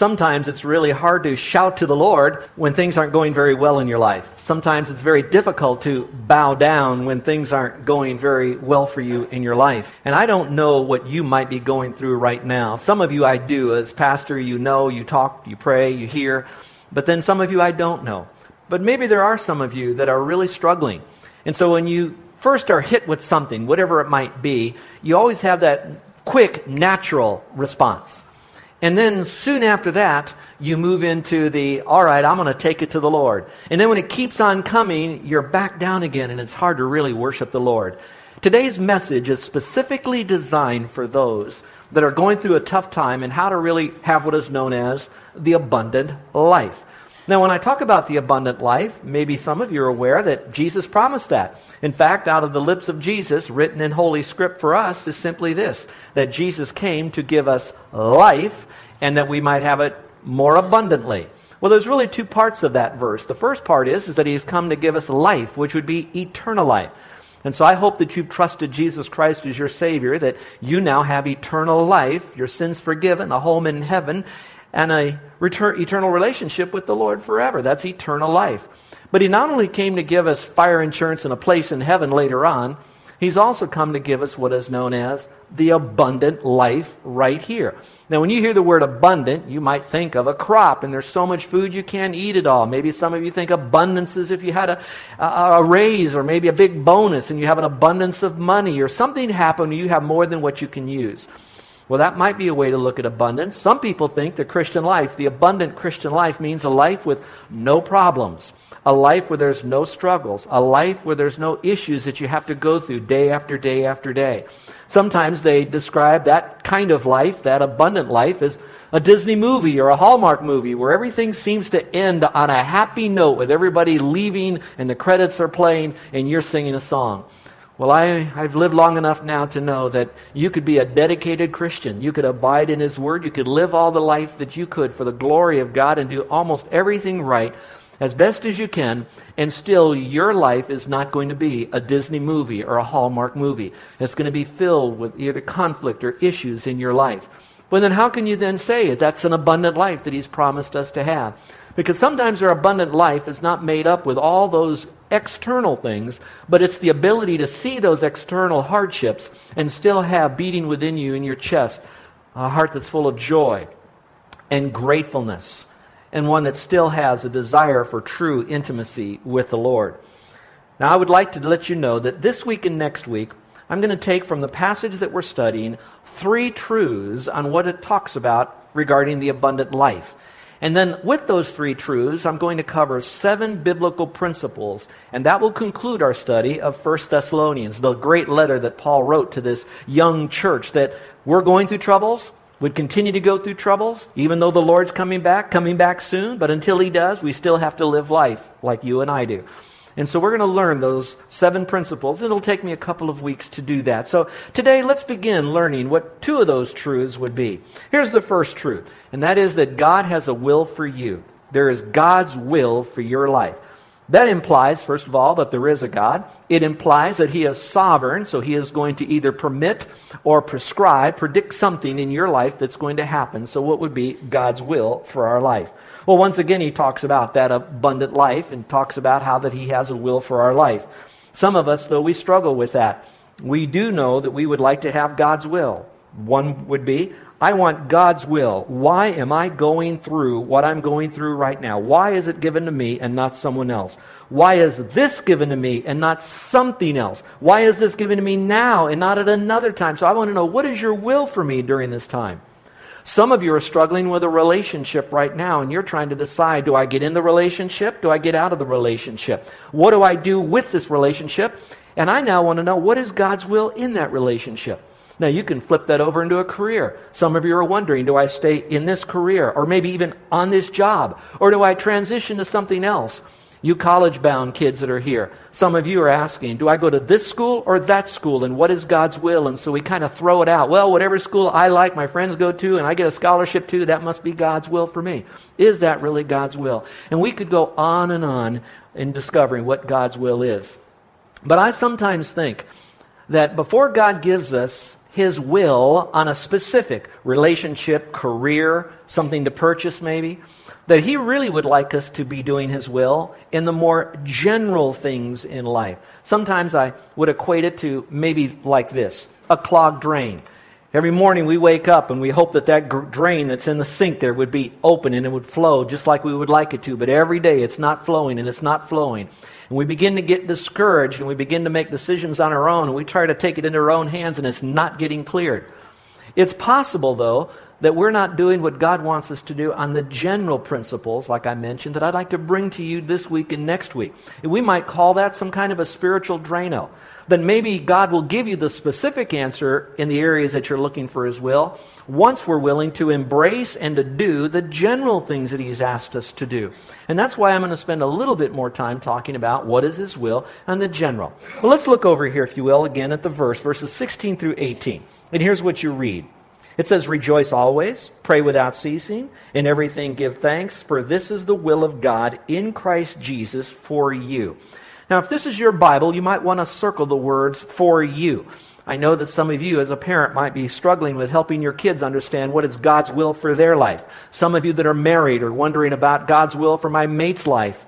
Sometimes it's really hard to shout to the Lord when things aren't going very well in your life. Sometimes it's very difficult to bow down when things aren't going very well for you in your life. And I don't know what you might be going through right now. Some of you I do. As pastor, you know, you talk, you pray, you hear. But then some of you I don't know. But maybe there are some of you that are really struggling. And so when you first are hit with something, whatever it might be, you always have that quick, natural response. And then soon after that, you move into the, all right, I'm going to take it to the Lord. And then when it keeps on coming, you're back down again, and it's hard to really worship the Lord. Today's message is specifically designed for those that are going through a tough time and how to really have what is known as the abundant life. Now, when I talk about the abundant life, maybe some of you are aware that Jesus promised that. In fact, out of the lips of Jesus, written in Holy Script for us, is simply this that Jesus came to give us life and that we might have it more abundantly. Well, there's really two parts of that verse. The first part is, is that He's come to give us life, which would be eternal life. And so I hope that you've trusted Jesus Christ as your Savior, that you now have eternal life, your sins forgiven, a home in heaven, and a return, eternal relationship with the Lord forever. That's eternal life. But he not only came to give us fire insurance and a place in heaven later on, he's also come to give us what is known as the abundant life right here. Now, when you hear the word abundant, you might think of a crop, and there's so much food you can't eat it all. Maybe some of you think abundance is if you had a, a, a raise or maybe a big bonus and you have an abundance of money or something happened you have more than what you can use. Well, that might be a way to look at abundance. Some people think the Christian life, the abundant Christian life, means a life with no problems, a life where there's no struggles, a life where there's no issues that you have to go through day after day after day. Sometimes they describe that kind of life, that abundant life, as a Disney movie or a Hallmark movie where everything seems to end on a happy note with everybody leaving and the credits are playing and you're singing a song. Well, I, I've lived long enough now to know that you could be a dedicated Christian. You could abide in His Word. You could live all the life that you could for the glory of God and do almost everything right as best as you can, and still your life is not going to be a Disney movie or a Hallmark movie. It's going to be filled with either conflict or issues in your life. Well, then how can you then say that that's an abundant life that He's promised us to have? Because sometimes our abundant life is not made up with all those external things, but it's the ability to see those external hardships and still have beating within you in your chest a heart that's full of joy and gratefulness, and one that still has a desire for true intimacy with the Lord. Now, I would like to let you know that this week and next week, I'm going to take from the passage that we're studying three truths on what it talks about regarding the abundant life. And then with those three truths, I'm going to cover seven biblical principles, and that will conclude our study of 1 Thessalonians, the great letter that Paul wrote to this young church that we're going through troubles, would continue to go through troubles, even though the Lord's coming back, coming back soon, but until he does, we still have to live life like you and I do. And so we're going to learn those seven principles. It'll take me a couple of weeks to do that. So today, let's begin learning what two of those truths would be. Here's the first truth, and that is that God has a will for you. There is God's will for your life. That implies, first of all, that there is a God. It implies that He is sovereign, so He is going to either permit or prescribe, predict something in your life that's going to happen. So, what would be God's will for our life? Well, once again, He talks about that abundant life and talks about how that He has a will for our life. Some of us, though, we struggle with that. We do know that we would like to have God's will. One would be, I want God's will. Why am I going through what I'm going through right now? Why is it given to me and not someone else? Why is this given to me and not something else? Why is this given to me now and not at another time? So I want to know what is your will for me during this time? Some of you are struggling with a relationship right now and you're trying to decide do I get in the relationship? Do I get out of the relationship? What do I do with this relationship? And I now want to know what is God's will in that relationship? Now, you can flip that over into a career. Some of you are wondering do I stay in this career or maybe even on this job? Or do I transition to something else? You college bound kids that are here, some of you are asking, do I go to this school or that school? And what is God's will? And so we kind of throw it out. Well, whatever school I like, my friends go to, and I get a scholarship to, that must be God's will for me. Is that really God's will? And we could go on and on in discovering what God's will is. But I sometimes think that before God gives us his will on a specific relationship, career, something to purchase maybe, that he really would like us to be doing his will in the more general things in life. Sometimes I would equate it to maybe like this a clogged drain. Every morning we wake up and we hope that that drain that's in the sink there would be open and it would flow just like we would like it to. But every day it's not flowing and it's not flowing. And we begin to get discouraged and we begin to make decisions on our own and we try to take it into our own hands and it's not getting cleared. It's possible, though, that we're not doing what God wants us to do on the general principles, like I mentioned, that I'd like to bring to you this week and next week. We might call that some kind of a spiritual Drano. Then maybe God will give you the specific answer in the areas that you're looking for His will once we're willing to embrace and to do the general things that He's asked us to do. And that's why I'm going to spend a little bit more time talking about what is His will and the general. Well, let's look over here, if you will, again at the verse, verses 16 through 18. And here's what you read. It says, Rejoice always, pray without ceasing, in everything give thanks, for this is the will of God in Christ Jesus for you. Now, if this is your Bible, you might want to circle the words for you. I know that some of you, as a parent, might be struggling with helping your kids understand what is God's will for their life. Some of you that are married are wondering about God's will for my mate's life.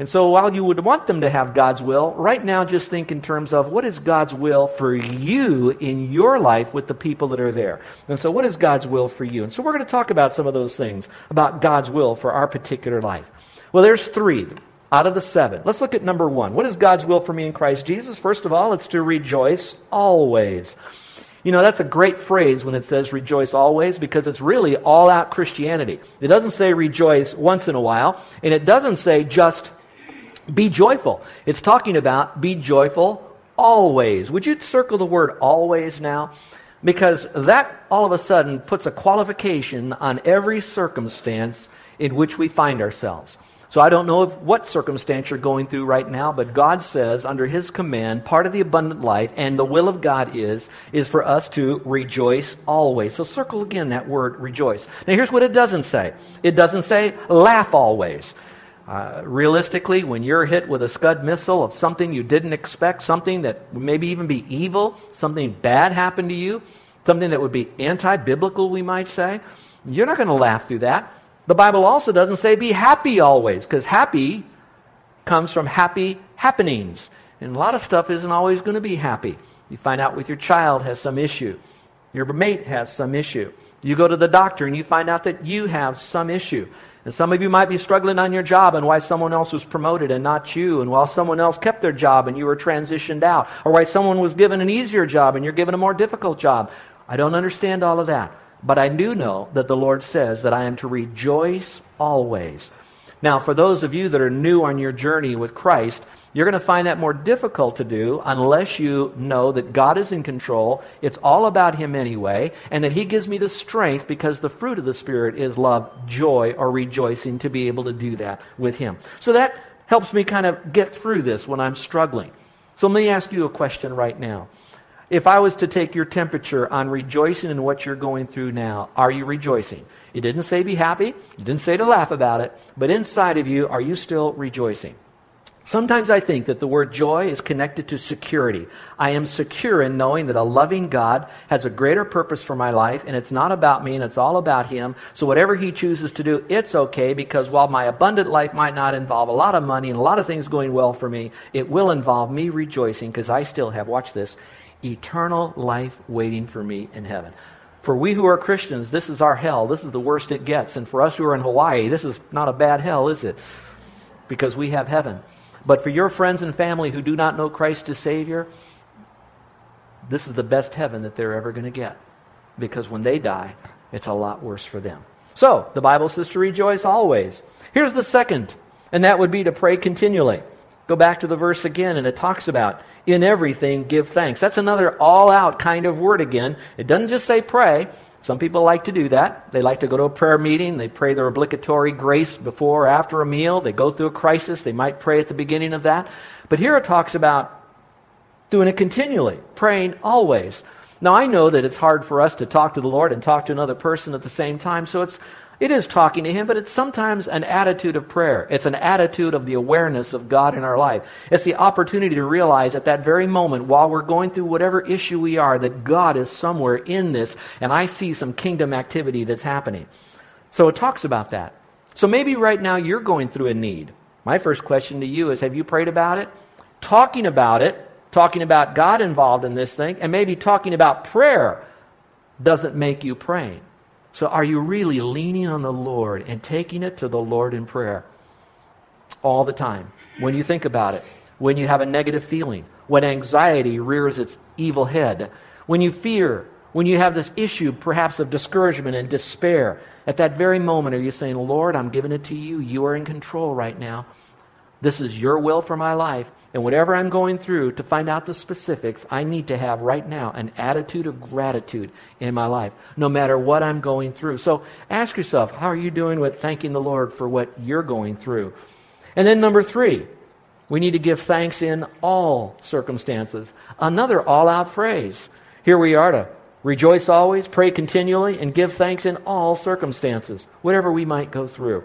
And so while you would want them to have God's will, right now just think in terms of what is God's will for you in your life with the people that are there. And so what is God's will for you? And so we're going to talk about some of those things about God's will for our particular life. Well, there's three out of the seven. Let's look at number one. What is God's will for me in Christ Jesus? First of all, it's to rejoice always. You know, that's a great phrase when it says rejoice always because it's really all out Christianity. It doesn't say rejoice once in a while, and it doesn't say just be joyful. It's talking about be joyful always. Would you circle the word always now? Because that all of a sudden puts a qualification on every circumstance in which we find ourselves. So I don't know what circumstance you're going through right now, but God says under his command, part of the abundant life and the will of God is is for us to rejoice always. So circle again that word rejoice. Now here's what it doesn't say. It doesn't say laugh always. Uh, realistically, when you're hit with a Scud missile of something you didn't expect, something that maybe even be evil, something bad happened to you, something that would be anti biblical, we might say, you're not going to laugh through that. The Bible also doesn't say be happy always, because happy comes from happy happenings. And a lot of stuff isn't always going to be happy. You find out with your child has some issue, your mate has some issue. You go to the doctor and you find out that you have some issue. And some of you might be struggling on your job and why someone else was promoted and not you, and while someone else kept their job and you were transitioned out, or why someone was given an easier job and you're given a more difficult job. I don't understand all of that. But I do know that the Lord says that I am to rejoice always. Now, for those of you that are new on your journey with Christ, you're going to find that more difficult to do unless you know that God is in control. It's all about Him anyway, and that He gives me the strength because the fruit of the Spirit is love, joy, or rejoicing to be able to do that with Him. So that helps me kind of get through this when I'm struggling. So let me ask you a question right now. If I was to take your temperature on rejoicing in what you're going through now, are you rejoicing? It didn't say be happy, it didn't say to laugh about it, but inside of you, are you still rejoicing? Sometimes I think that the word joy is connected to security. I am secure in knowing that a loving God has a greater purpose for my life, and it's not about me, and it's all about Him. So whatever He chooses to do, it's okay, because while my abundant life might not involve a lot of money and a lot of things going well for me, it will involve me rejoicing, because I still have, watch this, eternal life waiting for me in heaven. For we who are Christians, this is our hell. This is the worst it gets. And for us who are in Hawaii, this is not a bad hell, is it? Because we have heaven. But for your friends and family who do not know Christ as Savior, this is the best heaven that they're ever going to get. Because when they die, it's a lot worse for them. So, the Bible says to rejoice always. Here's the second, and that would be to pray continually. Go back to the verse again, and it talks about in everything give thanks. That's another all out kind of word again. It doesn't just say pray. Some people like to do that. They like to go to a prayer meeting, they pray their obligatory grace before or after a meal, they go through a crisis, they might pray at the beginning of that. But here it talks about doing it continually, praying always. Now, I know that it's hard for us to talk to the Lord and talk to another person at the same time, so it's, it is talking to Him, but it's sometimes an attitude of prayer. It's an attitude of the awareness of God in our life. It's the opportunity to realize at that very moment, while we're going through whatever issue we are, that God is somewhere in this, and I see some kingdom activity that's happening. So it talks about that. So maybe right now you're going through a need. My first question to you is Have you prayed about it? Talking about it talking about God involved in this thing, and maybe talking about prayer doesn't make you praying. So, are you really leaning on the Lord and taking it to the Lord in prayer all the time? When you think about it, when you have a negative feeling, when anxiety rears its evil head, when you fear, when you have this issue perhaps of discouragement and despair, at that very moment, are you saying, Lord, I'm giving it to you. You are in control right now. This is your will for my life. And whatever I'm going through to find out the specifics, I need to have right now an attitude of gratitude in my life, no matter what I'm going through. So ask yourself, how are you doing with thanking the Lord for what you're going through? And then number three, we need to give thanks in all circumstances. Another all out phrase. Here we are to rejoice always, pray continually, and give thanks in all circumstances, whatever we might go through.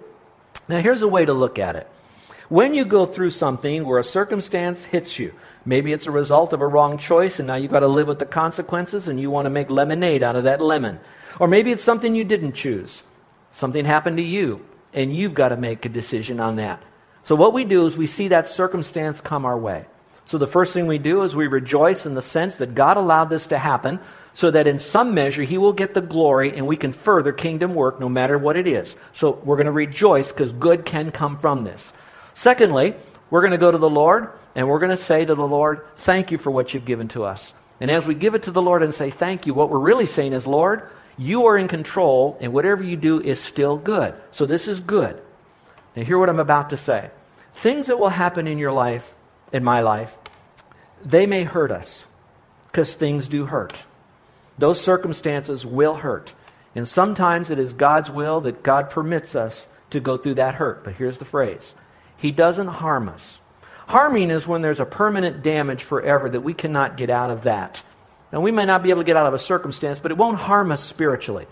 Now, here's a way to look at it. When you go through something where a circumstance hits you, maybe it's a result of a wrong choice and now you've got to live with the consequences and you want to make lemonade out of that lemon. Or maybe it's something you didn't choose. Something happened to you and you've got to make a decision on that. So what we do is we see that circumstance come our way. So the first thing we do is we rejoice in the sense that God allowed this to happen so that in some measure he will get the glory and we can further kingdom work no matter what it is. So we're going to rejoice because good can come from this. Secondly, we're going to go to the Lord and we're going to say to the Lord, Thank you for what you've given to us. And as we give it to the Lord and say thank you, what we're really saying is, Lord, you are in control and whatever you do is still good. So this is good. Now, hear what I'm about to say. Things that will happen in your life, in my life, they may hurt us because things do hurt. Those circumstances will hurt. And sometimes it is God's will that God permits us to go through that hurt. But here's the phrase he doesn't harm us. Harming is when there's a permanent damage forever that we cannot get out of that. Now, we may not be able to get out of a circumstance, but it won't harm us spiritually.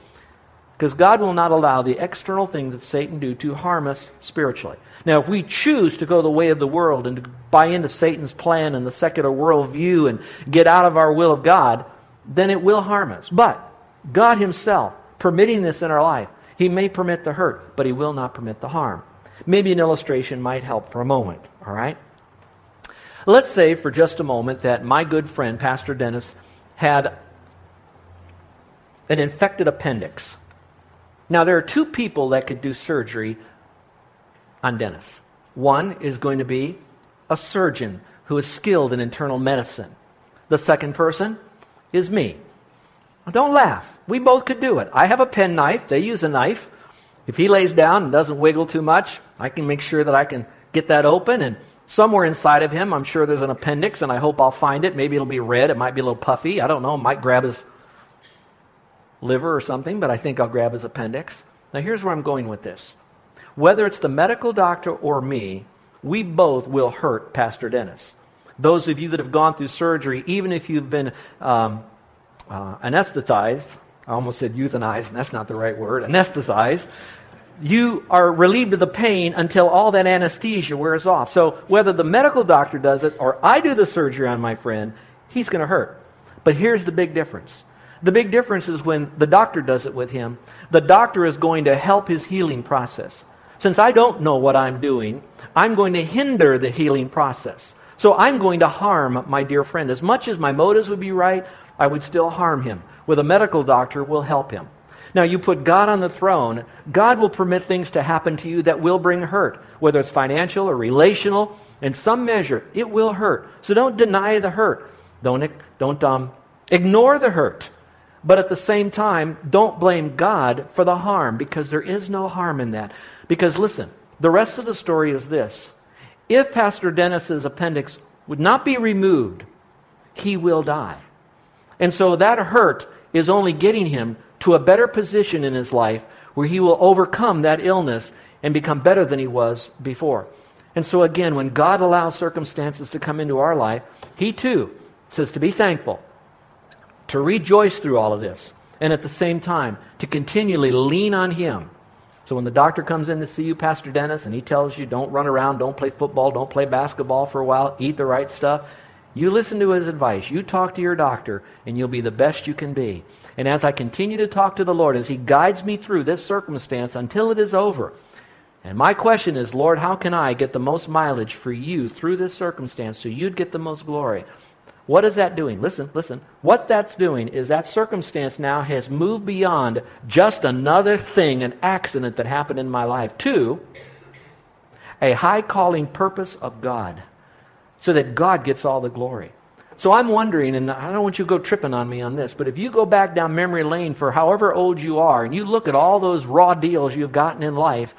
Because God will not allow the external things that Satan do to harm us spiritually. Now, if we choose to go the way of the world and to buy into Satan's plan and the secular worldview and get out of our will of God, then it will harm us. But God Himself, permitting this in our life, He may permit the hurt, but He will not permit the harm. Maybe an illustration might help for a moment, all right? Let's say for just a moment that my good friend, Pastor Dennis, had an infected appendix. Now, there are two people that could do surgery on Dennis. One is going to be a surgeon who is skilled in internal medicine. The second person is me. Don't laugh. We both could do it. I have a penknife. They use a knife. If he lays down and doesn't wiggle too much, I can make sure that I can get that open. And somewhere inside of him, I'm sure there's an appendix, and I hope I'll find it. Maybe it'll be red. It might be a little puffy. I don't know. I might grab his liver or something, but I think I'll grab his appendix. Now, here's where I'm going with this. Whether it's the medical doctor or me, we both will hurt Pastor Dennis. Those of you that have gone through surgery, even if you've been um, uh, anesthetized, I almost said euthanize, and that's not the right word, anesthetized you are relieved of the pain until all that anesthesia wears off. So whether the medical doctor does it or I do the surgery on my friend, he's going to hurt. But here's the big difference. The big difference is when the doctor does it with him, the doctor is going to help his healing process. Since I don't know what I'm doing, I'm going to hinder the healing process. So I'm going to harm my dear friend. As much as my motives would be right, I would still harm him. With a medical doctor, will help him. Now, you put God on the throne, God will permit things to happen to you that will bring hurt, whether it's financial or relational. In some measure, it will hurt. So don't deny the hurt. Don't, don't um, ignore the hurt. But at the same time, don't blame God for the harm because there is no harm in that. Because listen, the rest of the story is this. If Pastor Dennis's appendix would not be removed, he will die. And so that hurt is only getting him to a better position in his life where he will overcome that illness and become better than he was before. And so, again, when God allows circumstances to come into our life, he too says to be thankful, to rejoice through all of this, and at the same time, to continually lean on him. So when the doctor comes in to see you, Pastor Dennis, and he tells you don't run around, don't play football, don't play basketball for a while, eat the right stuff, you listen to his advice. You talk to your doctor, and you'll be the best you can be. And as I continue to talk to the Lord, as he guides me through this circumstance until it is over, and my question is, Lord, how can I get the most mileage for you through this circumstance so you'd get the most glory? What is that doing? Listen, listen. What that's doing is that circumstance now has moved beyond just another thing, an accident that happened in my life, to a high calling purpose of God so that God gets all the glory. So I'm wondering, and I don't want you to go tripping on me on this, but if you go back down memory lane for however old you are and you look at all those raw deals you've gotten in life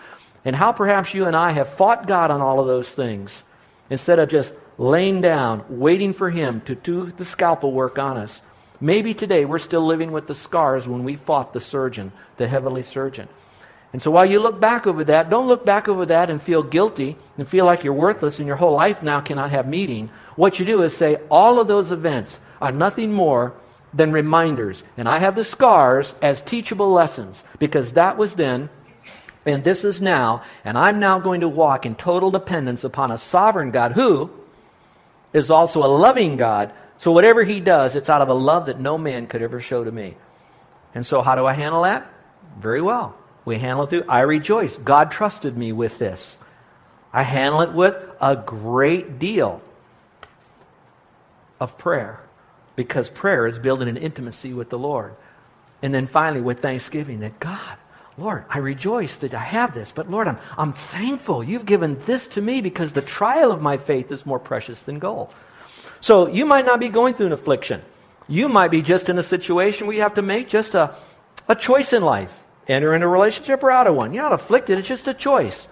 and how perhaps you and I have fought God on all of those things instead of just laying down, waiting for Him to do the scalpel work on us. Maybe today we're still living with the scars when we fought the surgeon, the heavenly surgeon. And so while you look back over that, don't look back over that and feel guilty and feel like you're worthless and your whole life now cannot have meaning. What you do is say, all of those events are nothing more than reminders. And I have the scars as teachable lessons because that was then and this is now. And I'm now going to walk in total dependence upon a sovereign God who is also a loving God. So whatever he does, it's out of a love that no man could ever show to me. And so how do I handle that? Very well. We handle it through I rejoice. God trusted me with this. I handle it with a great deal of prayer because prayer is building an intimacy with the Lord. And then finally, with thanksgiving, that God, Lord, I rejoice that I have this, but Lord, I'm, I'm thankful you've given this to me because the trial of my faith is more precious than gold. So you might not be going through an affliction. You might be just in a situation where you have to make just a, a choice in life enter into a relationship or out of one. You're not afflicted, it's just a choice.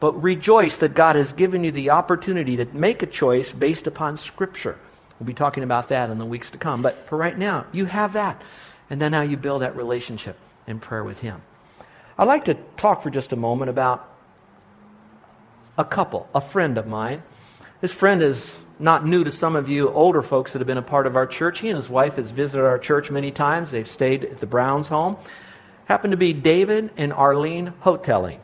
But rejoice that God has given you the opportunity to make a choice based upon Scripture. We'll be talking about that in the weeks to come. But for right now, you have that. And then how you build that relationship in prayer with Him. I'd like to talk for just a moment about a couple, a friend of mine. This friend is not new to some of you older folks that have been a part of our church. He and his wife has visited our church many times. They've stayed at the Browns home. Happened to be David and Arlene Hoteling.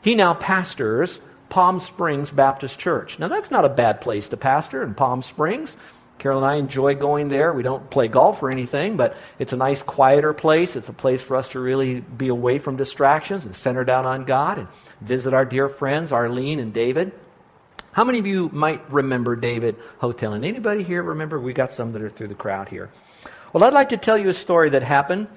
He now pastors Palm Springs Baptist Church. Now, that's not a bad place to pastor in Palm Springs. Carol and I enjoy going there. We don't play golf or anything, but it's a nice, quieter place. It's a place for us to really be away from distractions and center down on God and visit our dear friends, Arlene and David. How many of you might remember David Hoteling? Anybody here remember? We got some that are through the crowd here. Well, I'd like to tell you a story that happened.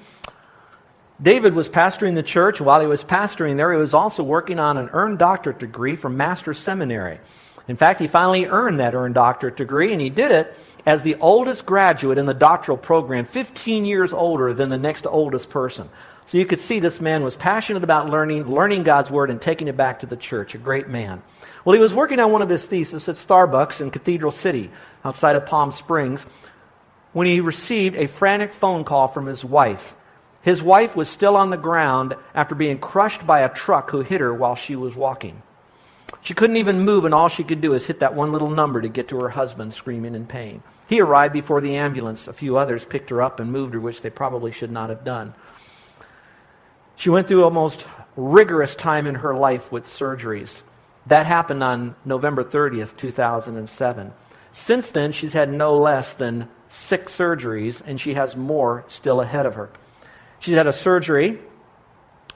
David was pastoring the church. While he was pastoring there, he was also working on an earned doctorate degree from Master's Seminary. In fact, he finally earned that earned doctorate degree, and he did it as the oldest graduate in the doctoral program, 15 years older than the next oldest person. So you could see this man was passionate about learning, learning God's word, and taking it back to the church. A great man. Well, he was working on one of his theses at Starbucks in Cathedral City, outside of Palm Springs, when he received a frantic phone call from his wife. His wife was still on the ground after being crushed by a truck who hit her while she was walking. She couldn't even move, and all she could do is hit that one little number to get to her husband, screaming in pain. He arrived before the ambulance. A few others picked her up and moved her, which they probably should not have done. She went through a most rigorous time in her life with surgeries. That happened on November 30th, 2007. Since then, she's had no less than six surgeries, and she has more still ahead of her. She's had a surgery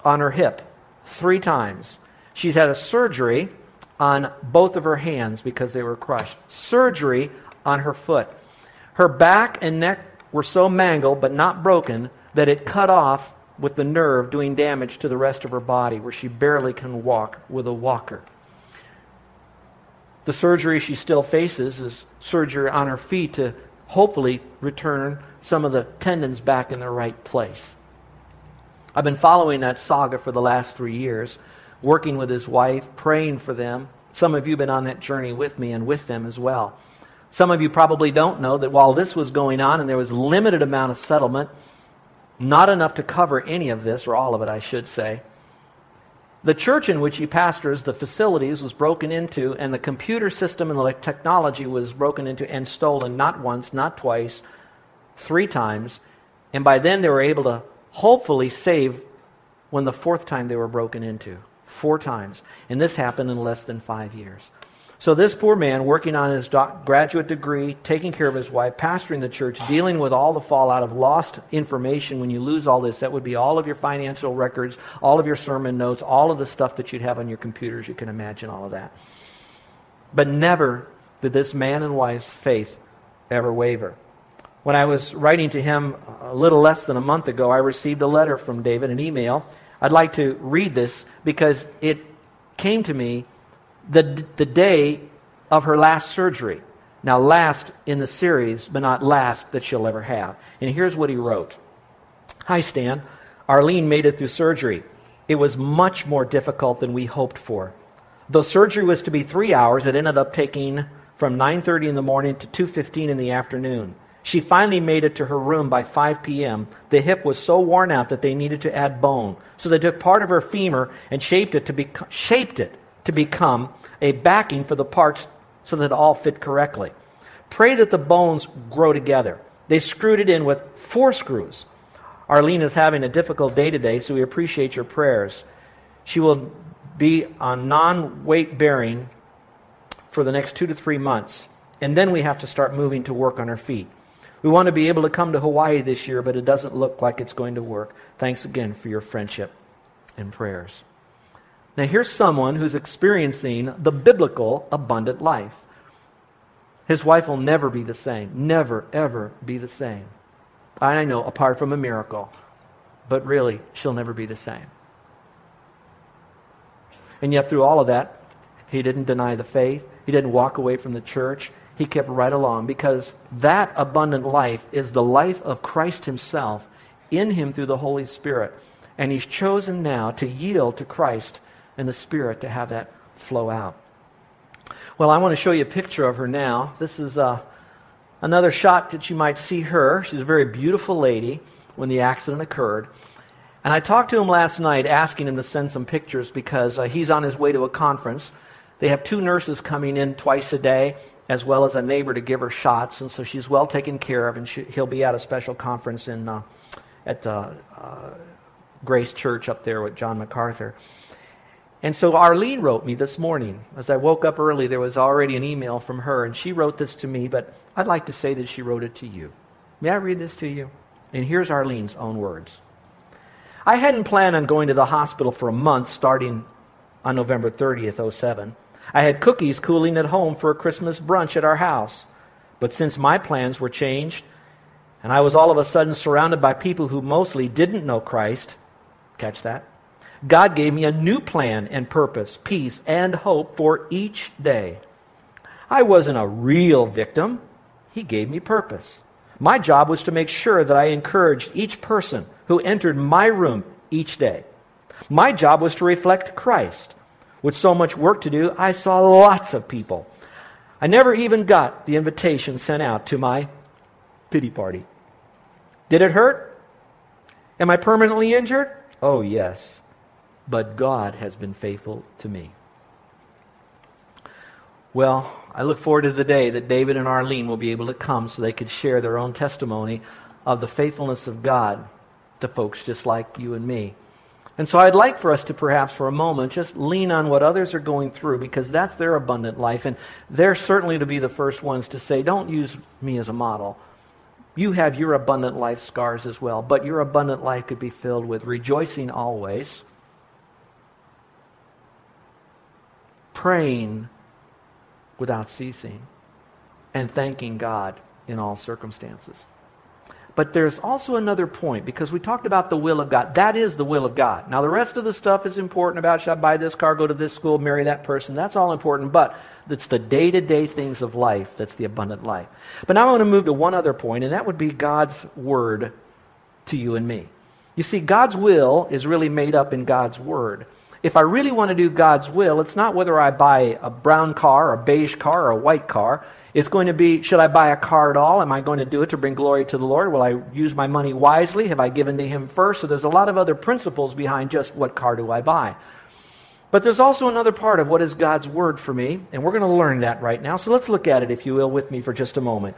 on her hip three times. She's had a surgery on both of her hands because they were crushed. Surgery on her foot. Her back and neck were so mangled but not broken that it cut off with the nerve, doing damage to the rest of her body, where she barely can walk with a walker. The surgery she still faces is surgery on her feet to hopefully return some of the tendons back in their right place. I've been following that saga for the last three years, working with his wife, praying for them. Some of you have been on that journey with me and with them as well. Some of you probably don't know that while this was going on and there was limited amount of settlement, Not enough to cover any of this, or all of it, I should say. The church in which he pastors, the facilities was broken into, and the computer system and the technology was broken into and stolen not once, not twice, three times. And by then they were able to hopefully save when the fourth time they were broken into. Four times. And this happened in less than five years. So, this poor man, working on his doc- graduate degree, taking care of his wife, pastoring the church, dealing with all the fallout of lost information when you lose all this, that would be all of your financial records, all of your sermon notes, all of the stuff that you'd have on your computers. You can imagine all of that. But never did this man and wife's faith ever waver. When I was writing to him a little less than a month ago, I received a letter from David, an email. I'd like to read this because it came to me the, the day of her last surgery. Now, last in the series, but not last that she'll ever have. And here's what he wrote Hi, Stan. Arlene made it through surgery. It was much more difficult than we hoped for. Though surgery was to be three hours, it ended up taking from 9.30 in the morning to 2.15 in the afternoon. She finally made it to her room by 5 p.m. The hip was so worn out that they needed to add bone. So they took part of her femur and shaped it to, be, shaped it to become a backing for the parts so that it all fit correctly. Pray that the bones grow together. They screwed it in with four screws. Arlene is having a difficult day today, so we appreciate your prayers. She will be on non weight bearing for the next two to three months, and then we have to start moving to work on her feet. We want to be able to come to Hawaii this year, but it doesn't look like it's going to work. Thanks again for your friendship and prayers. Now, here's someone who's experiencing the biblical abundant life. His wife will never be the same. Never, ever be the same. I know, apart from a miracle. But really, she'll never be the same. And yet, through all of that, he didn't deny the faith. He didn't walk away from the church. He kept right along because that abundant life is the life of Christ Himself in Him through the Holy Spirit. And He's chosen now to yield to Christ and the Spirit to have that flow out. Well, I want to show you a picture of her now. This is uh, another shot that you might see her. She's a very beautiful lady when the accident occurred. And I talked to him last night asking him to send some pictures because uh, he's on his way to a conference. They have two nurses coming in twice a day, as well as a neighbor to give her shots. And so she's well taken care of, and she, he'll be at a special conference in, uh, at uh, Grace Church up there with John MacArthur. And so Arlene wrote me this morning. As I woke up early, there was already an email from her, and she wrote this to me, but I'd like to say that she wrote it to you. May I read this to you? And here's Arlene's own words. I hadn't planned on going to the hospital for a month starting on November 30th, 07. I had cookies cooling at home for a Christmas brunch at our house. But since my plans were changed, and I was all of a sudden surrounded by people who mostly didn't know Christ, catch that? God gave me a new plan and purpose, peace, and hope for each day. I wasn't a real victim. He gave me purpose. My job was to make sure that I encouraged each person who entered my room each day. My job was to reflect Christ. With so much work to do, I saw lots of people. I never even got the invitation sent out to my pity party. Did it hurt? Am I permanently injured? Oh, yes but God has been faithful to me. Well, I look forward to the day that David and Arlene will be able to come so they could share their own testimony of the faithfulness of God to folks just like you and me. And so I'd like for us to perhaps for a moment just lean on what others are going through because that's their abundant life. And they're certainly to be the first ones to say, don't use me as a model. You have your abundant life scars as well, but your abundant life could be filled with rejoicing always, praying without ceasing, and thanking God in all circumstances. But there's also another point because we talked about the will of God. That is the will of God. Now, the rest of the stuff is important about should I buy this car, go to this school, marry that person. That's all important. But it's the day to day things of life that's the abundant life. But now I want to move to one other point, and that would be God's word to you and me. You see, God's will is really made up in God's word if I really want to do God's will, it's not whether I buy a brown car, a beige car, or a white car. It's going to be should I buy a car at all? Am I going to do it to bring glory to the Lord? Will I use my money wisely? Have I given to Him first? So there's a lot of other principles behind just what car do I buy. But there's also another part of what is God's Word for me, and we're going to learn that right now. So let's look at it, if you will, with me for just a moment.